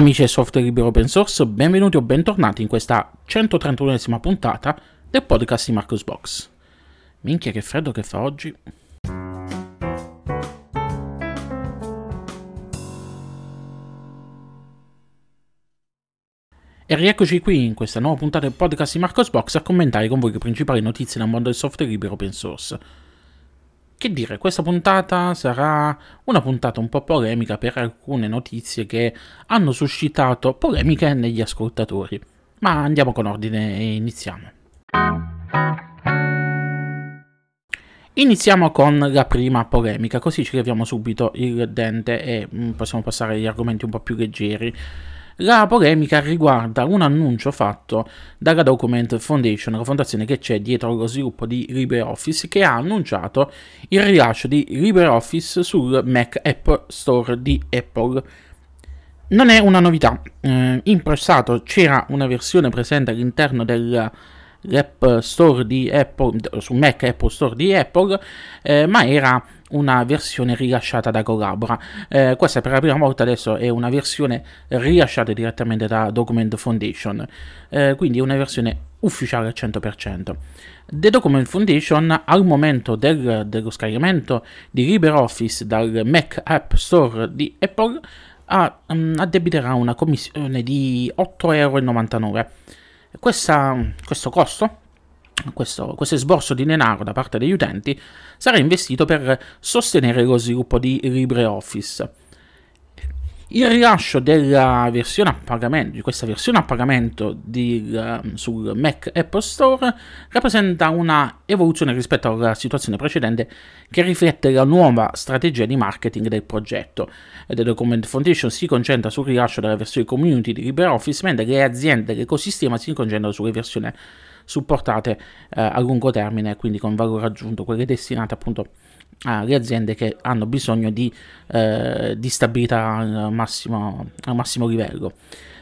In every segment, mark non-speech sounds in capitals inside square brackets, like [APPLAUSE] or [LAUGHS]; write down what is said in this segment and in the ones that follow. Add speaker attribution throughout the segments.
Speaker 1: Amici del software libero open source, benvenuti o bentornati in questa 131esima puntata del podcast di Marcos Box. Minchia che freddo che fa oggi. E rieccoci qui in questa nuova puntata del podcast di Marcos Box a commentare con voi le principali notizie nel mondo del software libero open source. Che dire, questa puntata sarà una puntata un po' polemica per alcune notizie che hanno suscitato polemiche negli ascoltatori. Ma andiamo con ordine e iniziamo. Iniziamo con la prima polemica, così ci leviamo subito il dente e mm, possiamo passare agli argomenti un po' più leggeri. La polemica riguarda un annuncio fatto dalla Document Foundation, la fondazione che c'è dietro lo sviluppo di LibreOffice, che ha annunciato il rilascio di LibreOffice sul Mac App Store di Apple. Non è una novità, eh, in passato c'era una versione presente all'interno del l'App Store di Apple, su Mac Apple Store di Apple, eh, ma era una versione rilasciata da Collabora. Eh, questa per la prima volta adesso è una versione rilasciata direttamente da Document Foundation, eh, quindi una versione ufficiale al 100%. The Document Foundation al momento del, dello scaricamento di LibreOffice dal Mac App Store di Apple um, addebiterà una commissione di 8,99 euro. Questa, questo costo, questo, questo esborso di denaro da parte degli utenti sarà investito per sostenere lo sviluppo di LibreOffice. Il rilascio della versione a pagamento, di questa versione a pagamento di, uh, sul Mac Apple Store rappresenta una evoluzione rispetto alla situazione precedente che riflette la nuova strategia di marketing del progetto. The Document Foundation si concentra sul rilascio della versione community di LibreOffice, mentre le aziende dell'ecosistema si concentrano sulle versioni supportate uh, a lungo termine, quindi con valore aggiunto, quelle destinate appunto alle aziende che hanno bisogno di, eh, di stabilità al massimo, al massimo livello.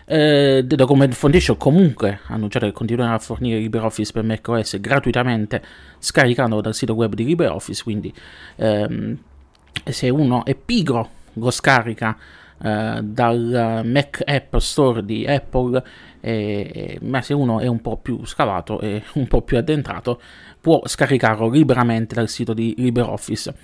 Speaker 1: Eh, The Document Foundation comunque ha annunciato che continuerà a fornire LibreOffice per macOS gratuitamente scaricandolo dal sito web di LibreOffice, quindi ehm, se uno è pigro lo scarica eh, dal Mac App Store di Apple, eh, ma se uno è un po' più scavato e un po' più addentrato può scaricarlo liberamente dal sito di LibreOffice.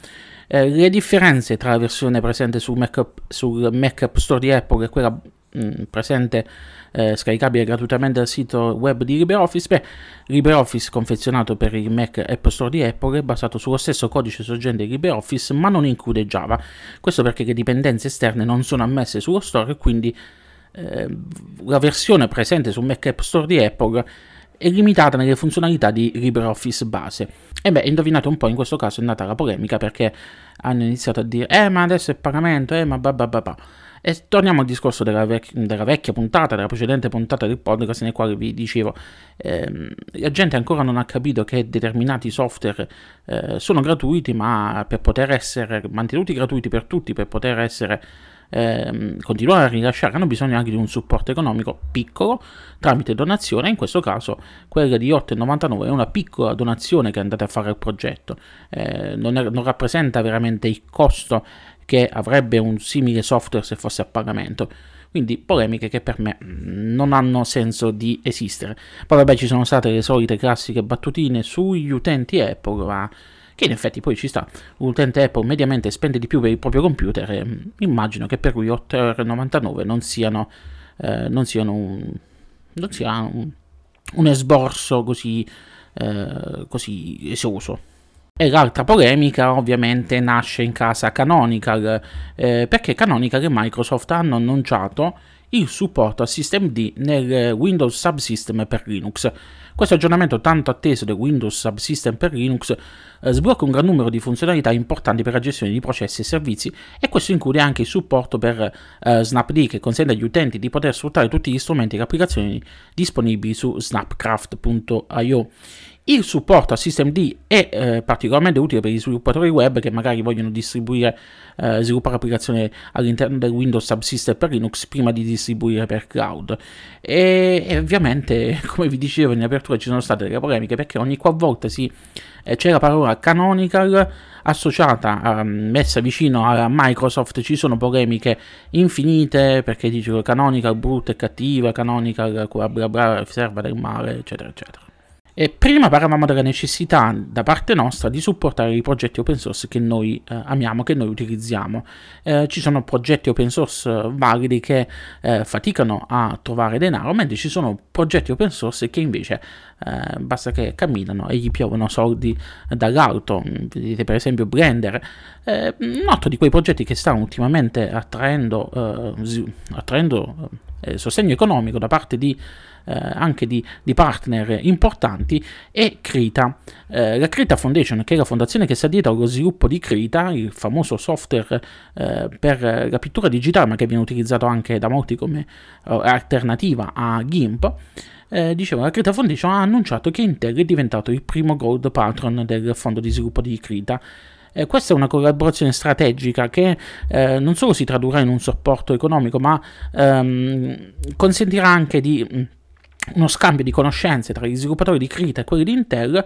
Speaker 1: Eh, le differenze tra la versione presente sul Mac, sul Mac App Store di Apple e quella mm, presente eh, scaricabile gratuitamente dal sito web di LibreOffice, beh, LibreOffice confezionato per il Mac App Store di Apple è basato sullo stesso codice sorgente di LibreOffice ma non include Java. Questo perché le dipendenze esterne non sono ammesse sullo store e quindi eh, la versione presente sul Mac App Store di Apple è limitata nelle funzionalità di LibreOffice base. E beh, indovinate un po', in questo caso è nata la polemica perché hanno iniziato a dire eh ma adesso è pagamento, eh ma babababa. E torniamo al discorso della, vec- della, vecchia puntata, della precedente puntata del podcast nel quale vi dicevo, ehm, la gente ancora non ha capito che determinati software eh, sono gratuiti, ma per poter essere mantenuti gratuiti per tutti, per poter essere ehm, continuare a rilasciare hanno bisogno anche di un supporto economico piccolo tramite donazione, in questo caso quella di 8,99 è una piccola donazione che andate a fare al progetto, eh, non, è, non rappresenta veramente il costo che avrebbe un simile software se fosse a pagamento. Quindi polemiche che per me non hanno senso di esistere. Poi vabbè ci sono state le solite classiche battutine sugli utenti Apple, ma che in effetti poi ci sta. Un utente Apple mediamente spende di più per il proprio computer e mm, immagino che per lui 8,99€ non siano, eh, non siano un, non sia un, un esborso così, eh, così esoso. E l'altra polemica ovviamente nasce in casa Canonical, eh, perché Canonical e Microsoft hanno annunciato il supporto a systemd nel Windows Subsystem per Linux. Questo aggiornamento tanto atteso del Windows Subsystem per Linux eh, sblocca un gran numero di funzionalità importanti per la gestione di processi e servizi e questo include anche il supporto per eh, Snapd che consente agli utenti di poter sfruttare tutti gli strumenti e le applicazioni disponibili su snapcraft.io. Il supporto a systemd è eh, particolarmente utile per gli sviluppatori web che magari vogliono distribuire, eh, sviluppare applicazioni all'interno del Windows Subsystem per Linux prima di distribuire per cloud. E, e ovviamente, [LAUGHS] come vi dicevo in apertura, ci sono state delle polemiche perché ogni qualvolta si, eh, c'è la parola canonical associata, um, messa vicino a Microsoft, ci sono polemiche infinite perché che canonical brutta e cattiva, canonical bla bla bla, serva del male, eccetera, eccetera. E prima parlavamo della necessità da parte nostra di supportare i progetti open source che noi eh, amiamo, che noi utilizziamo. Eh, ci sono progetti open source validi che eh, faticano a trovare denaro, mentre ci sono progetti open source che invece eh, basta che camminano e gli piovono soldi dall'alto. Vedete per esempio Blender, eh, noto di quei progetti che stanno ultimamente attraendo, eh, sostegno economico da parte di eh, anche di, di, partner importanti e Krita. Eh, la Krita Foundation, che è la fondazione che sta dietro allo sviluppo di Krita, il famoso software eh, per la pittura digitale, ma che viene utilizzato anche da molti come eh, alternativa a GIMP. Eh, dicevo, la Krita Foundation ha annunciato che Intel è diventato il primo gold patron del fondo di sviluppo di Krita. Eh, questa è una collaborazione strategica che eh, non solo si tradurrà in un supporto economico, ma ehm, consentirà anche di uno scambio di conoscenze tra gli sviluppatori di Krita e quelli di Intel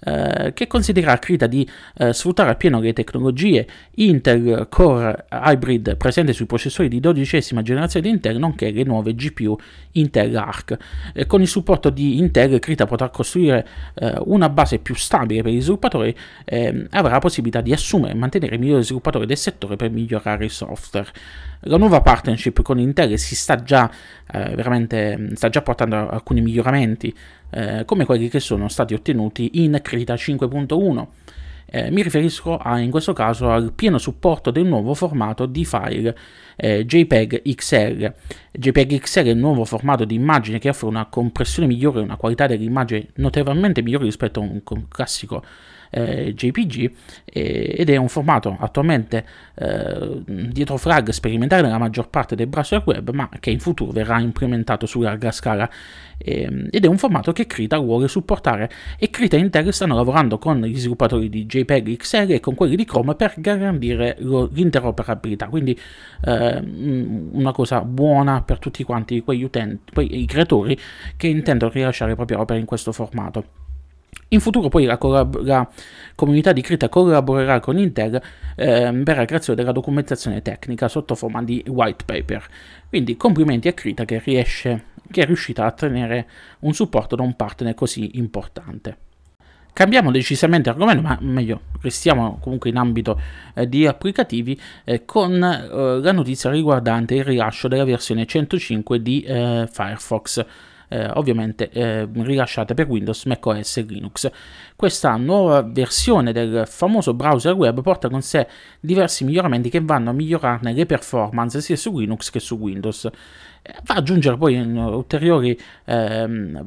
Speaker 1: eh, che considera Krita di eh, sfruttare appieno le tecnologie Intel Core Hybrid presenti sui processori di dodicesima generazione di Intel, nonché le nuove GPU Intel Arc. Eh, con il supporto di Intel, Krita potrà costruire eh, una base più stabile per gli sviluppatori e ehm, avrà la possibilità di assumere e mantenere i migliori sviluppatori del settore per migliorare il software. La nuova partnership con Intel si sta già eh, sta già portando alcuni miglioramenti eh, come quelli che sono stati ottenuti in Krita 5.1. Eh, mi riferisco a, in questo caso al pieno supporto del nuovo formato di file eh, JPEG XL. JPEG XL è il nuovo formato di immagine che offre una compressione migliore e una qualità dell'immagine notevolmente migliore rispetto a un classico eh, JPG ed è un formato attualmente eh, dietro frag sperimentale nella maggior parte dei browser web ma che in futuro verrà implementato su larga scala ehm, ed è un formato che Krita vuole supportare e Krita e Intel stanno lavorando con gli sviluppatori di JPEG XL e con quelli di Chrome per garantire lo, l'interoperabilità quindi eh, una cosa buona per tutti quanti quegli utenti, quei creatori che intendono rilasciare le proprie opere in questo formato. In futuro poi la, collab- la comunità di Krita collaborerà con Intel eh, per la creazione della documentazione tecnica sotto forma di white paper. Quindi complimenti a Krita che, riesce, che è riuscita a ottenere un supporto da un partner così importante. Cambiamo decisamente argomento, ma meglio, restiamo comunque in ambito eh, di applicativi eh, con eh, la notizia riguardante il rilascio della versione 105 di eh, Firefox eh, ovviamente eh, rilasciate per Windows, macOS e Linux. Questa nuova versione del famoso browser web porta con sé diversi miglioramenti che vanno a migliorarne le performance sia su Linux che su Windows. Eh, va ad aggiungere poi ulteriori, ehm,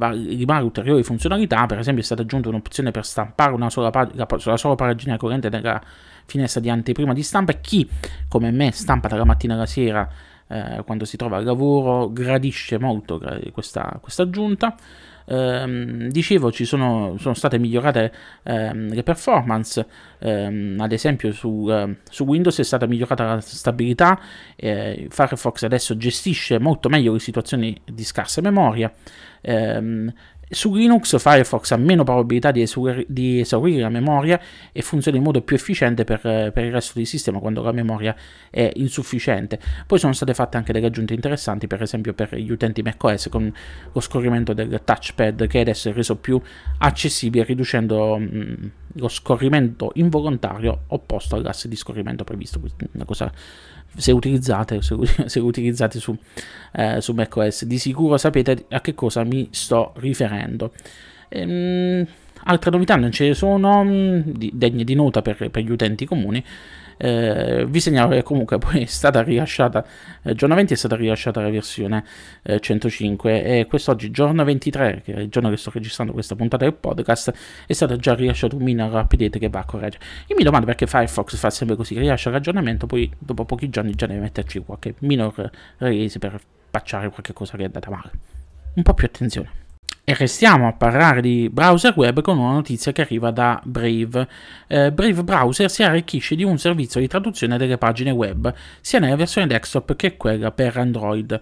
Speaker 1: ulteriori funzionalità, per esempio è stata aggiunta un'opzione per stampare una sola, pag- la sola pagina corrente nella finestra di anteprima di stampa e chi come me stampa dalla mattina alla sera eh, quando si trova al lavoro, gradisce molto questa, questa aggiunta. Eh, dicevo, ci sono, sono state migliorate ehm, le performance, ehm, ad esempio su, eh, su, Windows è stata migliorata la stabilità, eh, Firefox adesso gestisce molto meglio le situazioni di scarsa memoria. Su Linux Firefox ha meno probabilità di, esaur- di esaurire la memoria e funziona in modo più efficiente per, per, il resto del sistema quando la memoria è insufficiente. Poi sono state fatte anche delle aggiunte interessanti, per esempio per gli utenti macOS con lo scorrimento del touchpad che adesso è reso più accessibile riducendo mh, mm, lo scorrimento involontario opposto all'asse di scorrimento previsto. Una cosa se utilizzate, se, [LAUGHS] se utilizzate su, eh, su macOS. Di sicuro sapete a che cosa mi sto riferendo. Ehm, altre novità non ce ne sono, mm, degne di nota per, per gli utenti comuni. Eh, vi segnalo che comunque poi è stata rilasciata, eh, giorno 20 è stata rilasciata la versione eh, 105 e quest'oggi, giorno 23, che è il giorno che sto registrando questa puntata del podcast, è stato già rilasciato un minor update che va a correggere. Io mi domando perché Firefox fa sempre così, rilascia l'aggiornamento, poi dopo pochi giorni già deve metterci qualche minor release per patchare qualche cosa che è andata male. Un po' più attenzione. E restiamo a parlare di browser web con una notizia che arriva da Brave. Eh, Brave Browser si arricchisce di un servizio di traduzione delle pagine web, sia nella versione desktop che quella per Android.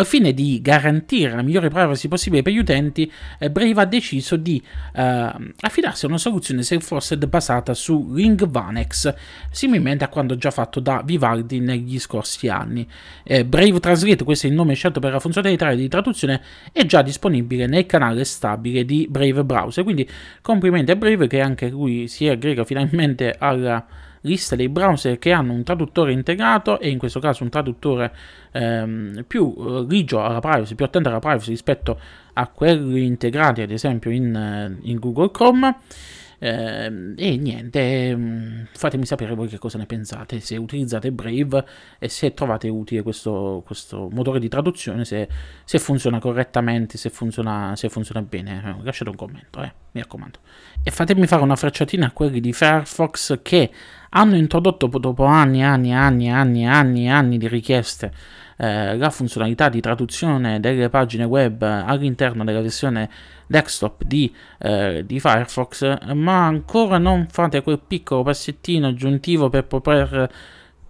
Speaker 1: Al fine di garantire la migliore privacy possibile per gli utenti, eh, Brave ha deciso di eh, affidarsi a una soluzione Salesforce basata su Ringvanex, similmente a quanto già fatto da Vivaldi negli scorsi anni. Eh, Brave Translate, questo è il nome scelto per la funzionalità di traduzione, è già disponibile nel canale stabile di Brave Browser, quindi complimenti a Brave che anche lui si aggrega finalmente alla lista dei browser che hanno un traduttore integrato e in questo caso un traduttore ehm, più eh, grigio alla privacy, più attento alla privacy rispetto a quelli integrati ad esempio in, eh, in Google Chrome. Eh, e niente, mm, fatemi sapere voi che cosa ne pensate, se utilizzate Brave e se trovate utile questo, questo motore di traduzione, se, se, funziona correttamente, se funziona, se funziona bene. Eh, lasciate un commento, eh, mi raccomando. E fatemi fare una frecciatina a quelli di Firefox che hanno introdotto dopo anni anni anni anni anni, anni di richieste eh, la funzionalità di traduzione delle pagine web all'interno della versione desktop di, eh, di, Firefox, ma ancora non fate quel piccolo passettino aggiuntivo per poter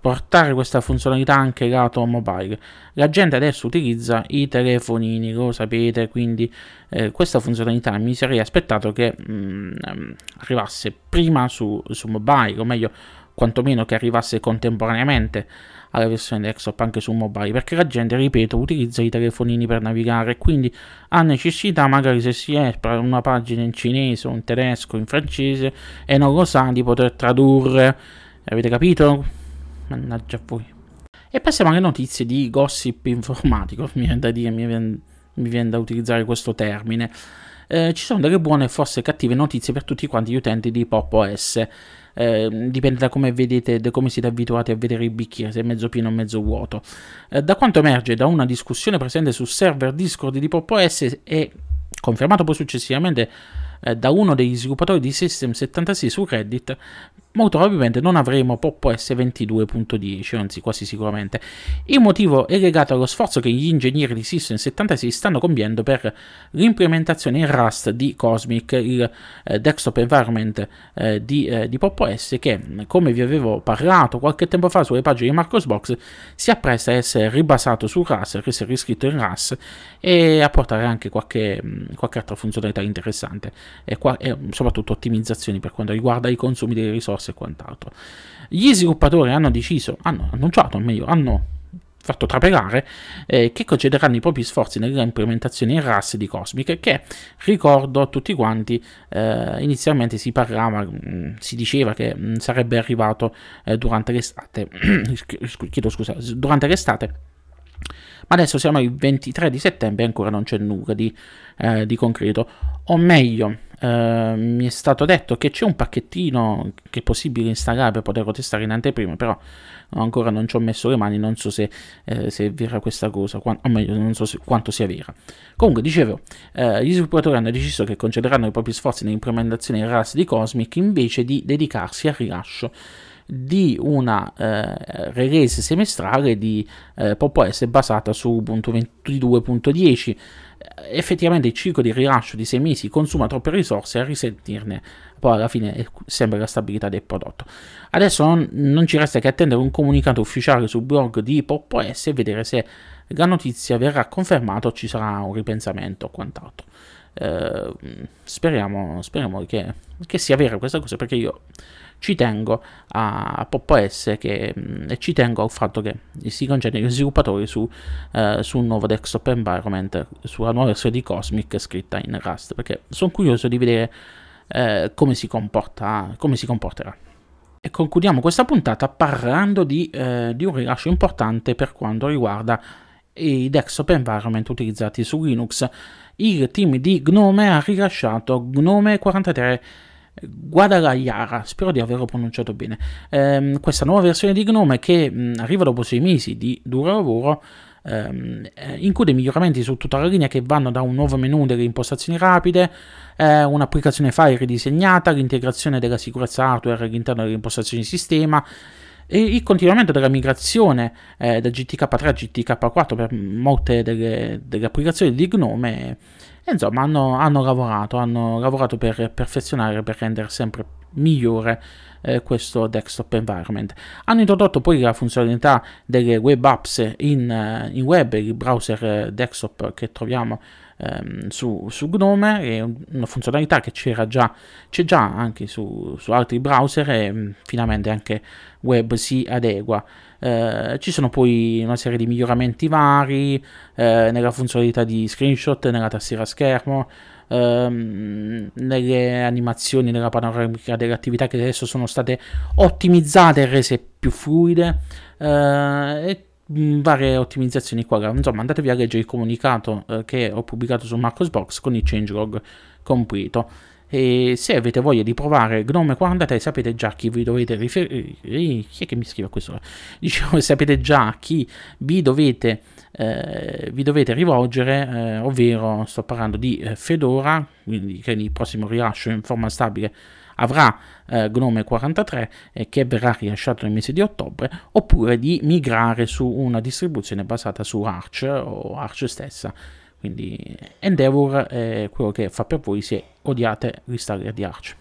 Speaker 1: portare questa funzionalità anche lato mobile. La gente adesso utilizza i telefonini, lo sapete, quindi eh, questa funzionalità mi sarei aspettato che mh, mm, arrivasse prima su, su mobile, o meglio, quantomeno che arrivasse contemporaneamente alla versione desktop anche su mobile, perché la gente, ripeto, utilizza i telefonini per navigare, quindi ha necessità, magari se si è per una pagina in cinese o in tedesco, in francese, e non lo sa, di poter tradurre. Avete capito? Mannaggia voi. E passiamo alle notizie di gossip informatico, [LAUGHS] mi viene da dire, mi viene, mi viene da utilizzare questo termine. Eh, ci sono delle buone e forse cattive notizie per tutti quanti gli utenti di Pop OS. Eh, dipende da come vedete, da come siete abituati a vedere il bicchiere, se è mezzo pieno o mezzo vuoto. Eh, da quanto emerge da una discussione presente sul server Discord di Pop OS e confermato poi successivamente eh, da uno degli sviluppatori di System 76 su Reddit, molto probabilmente non avremo Pop OS 22.10, anzi quasi sicuramente. Il motivo è legato allo sforzo che gli ingegneri di System 76 stanno compiendo per l'implementazione in Rust di Cosmic, il eh, desktop environment eh, di, eh, di Pop OS che, come vi avevo parlato qualche tempo fa sulle pagine di Marcosbox, si appresta a essere ribasato su Rust, a essere riscritto in Rust e a portare anche qualche, qualche altra funzionalità interessante e, qua, e soprattutto ottimizzazioni per quanto riguarda i consumi delle risorse e quant'altro. Gli sviluppatori hanno deciso, hanno annunciato, o meglio, hanno fatto trapelare eh, che concederanno i propri sforzi nell'implementazione in RAS di Cosmic che ricordo a tutti quanti eh, inizialmente si parlava mh, mm, si diceva che mh, mm, sarebbe arrivato eh, durante l'estate [CLEARS THROAT] chiedo scusa durante l'estate ma adesso siamo al 23 di settembre e ancora non c'è nulla di, eh, di concreto o meglio Uh, mi è stato detto che c'è un pacchettino che è possibile installare per poterlo testare in anteprima, però ancora non ci ho messo le mani, non so se, eh, se è vera questa cosa, o meglio, non so se, quanto sia vera. Comunque, dicevo, uh, gli sviluppatori hanno deciso che concederanno i propri sforzi nell'implementazione RAS di Cosmic invece di dedicarsi al rilascio di una eh, release semestrale di eh, Pop OS basata su Ubuntu 22.10 effettivamente il ciclo di rilascio di 6 mesi consuma troppe risorse a risentirne poi alla fine sembra la stabilità del prodotto. Adesso non, non, ci resta che attendere un comunicato ufficiale sul blog di PopOS e vedere se la notizia verrà confermata o ci sarà un ripensamento o quant'altro. Eh, speriamo, speriamo che, che sia vera questa cosa perché io ci tengo a Pop OS che, e ci tengo al fatto che si concede gli sviluppatori su, eh, su, un nuovo desktop environment, sulla nuova versione di Cosmic scritta in Rust, perché sono curioso di vedere eh, come, si comporta, come si comporterà. E concludiamo questa puntata parlando di, eh, di un rilascio importante per quanto riguarda i desktop environment utilizzati su Linux. Il team di Gnome ha rilasciato Gnome 43 Guadalajara, spero di averlo pronunciato bene. Ehm, questa nuova versione di Gnome che mh, arriva dopo sei mesi di duro lavoro ehm, eh, include miglioramenti su tutta la linea che vanno da un nuovo menu delle impostazioni rapide, eh, un'applicazione file ridisegnata, l'integrazione della sicurezza hardware all'interno delle impostazioni sistema, E il continuamento della migrazione eh, da GTK3 a GTK4 per molte delle, delle applicazioni di Gnome, insomma, hanno, hanno, lavorato, hanno lavorato per perfezionare, per rendere sempre migliore eh, questo desktop environment. Hanno introdotto poi la funzionalità delle web apps in, uh, in web, il browser eh, desktop che troviamo ehm, su, su, Gnome, è una funzionalità che c'era già, c'è già anche su, su altri browser e mm, finalmente anche web si adegua. Eh, ci sono poi una serie di miglioramenti vari eh, nella funzionalità di screenshot, nella tastiera schermo, ehm, nelle animazioni, nella panoramica delle attività che adesso sono state ottimizzate e rese più fluide. Eh, e varie ottimizzazioni qua. Insomma, andatevi a leggere il comunicato eh, che ho pubblicato su Marcosbox con il changelog completo. E se avete voglia di provare Gnome 43 sapete già chi vi dovete riferire. Chi è che mi scrive questo? [LAUGHS] Dicevo, sapete già chi vi dovete, eh, vi dovete rivolgere, eh, ovvero sto parlando di eh, Fedora, quindi che il prossimo rilascio in forma stabile avrà eh, Gnome 43 eh, che verrà rilasciato nel mese di ottobre, oppure di migrare su una distribuzione basata su Arch o Arch stessa. Quindi Endeavor è quello che fa per voi se odiate l'installer di Arch.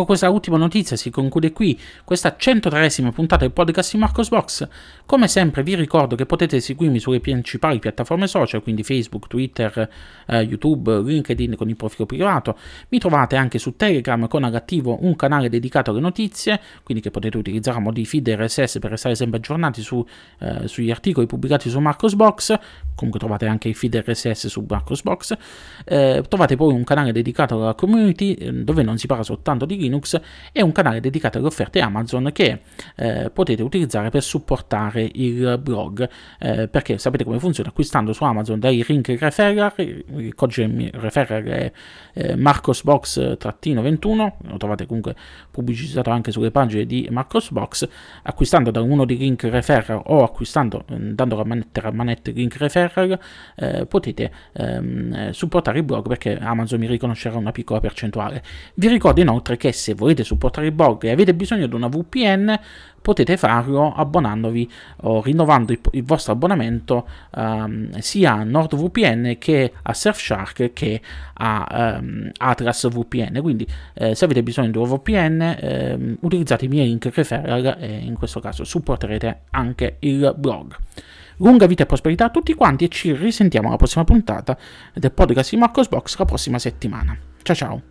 Speaker 1: Con questa ultima notizia si conclude qui questa 103esima puntata del podcast di Marcos Box. Come sempre vi ricordo che potete seguirmi sulle principali piattaforme social, quindi Facebook, Twitter, eh, YouTube, LinkedIn con il profilo privato. Mi trovate anche su Telegram con all'attivo un canale dedicato alle notizie, quindi che potete utilizzare a mo' di feed RSS per restare sempre aggiornati su, eh, sugli articoli pubblicati su Marcos Box. Comunque trovate anche il feed RSS su Marcos Box. Eh, trovate poi un canale dedicato alla community eh, dove non si parla soltanto di Linux e un canale dedicato alle offerte Amazon che eh, potete utilizzare per supportare il blog. Eh, perché sapete come funziona? Acquistando su Amazon dai link referral il codice referral è eh, marcosbox-21 lo trovate comunque pubblicizzato anche sulle pagine di Marcosbox. Acquistando da uno dei link referral o acquistando dando la manetta a manette link referral eh, potete ehm, supportare il blog perché Amazon mi riconoscerà una piccola percentuale. Vi ricordo inoltre che se volete supportare il blog e avete bisogno di una VPN, potete farlo abbonandovi o rinnovando il, il vostro abbonamento um, sia a NordVPN che a Surfshark che a um, Atlas VPN. Quindi, eh, se avete bisogno di un VPN, eh, utilizzate i miei link referral e in questo caso supporterete anche il blog. Lunga vita e prosperità a tutti quanti e ci risentiamo alla prossima puntata del podcast di Marcos Box la prossima settimana. Ciao ciao!